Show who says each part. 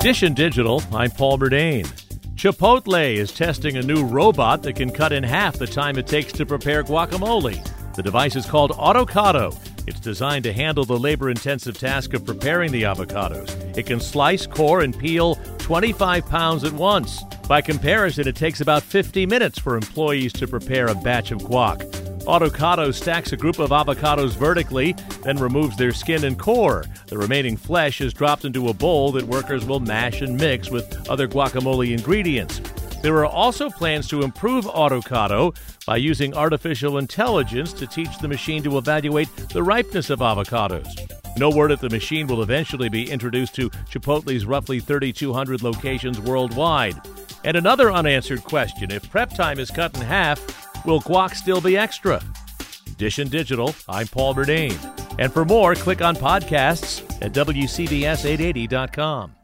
Speaker 1: Dish Digital, I'm Paul Murnane. Chipotle is testing a new robot that can cut in half the time it takes to prepare guacamole. The device is called Autocado. It's designed to handle the labor intensive task of preparing the avocados. It can slice, core, and peel 25 pounds at once. By comparison, it takes about 50 minutes for employees to prepare a batch of guac. Autocado stacks a group of avocados vertically, then removes their skin and core. The remaining flesh is dropped into a bowl that workers will mash and mix with other guacamole ingredients. There are also plans to improve Autocado by using artificial intelligence to teach the machine to evaluate the ripeness of avocados. No word if the machine will eventually be introduced to Chipotle's roughly 3,200 locations worldwide. And another unanswered question if prep time is cut in half, will guac still be extra? Dish and Digital, I'm Paul Murnane. And for more, click on podcasts at WCBS880.com.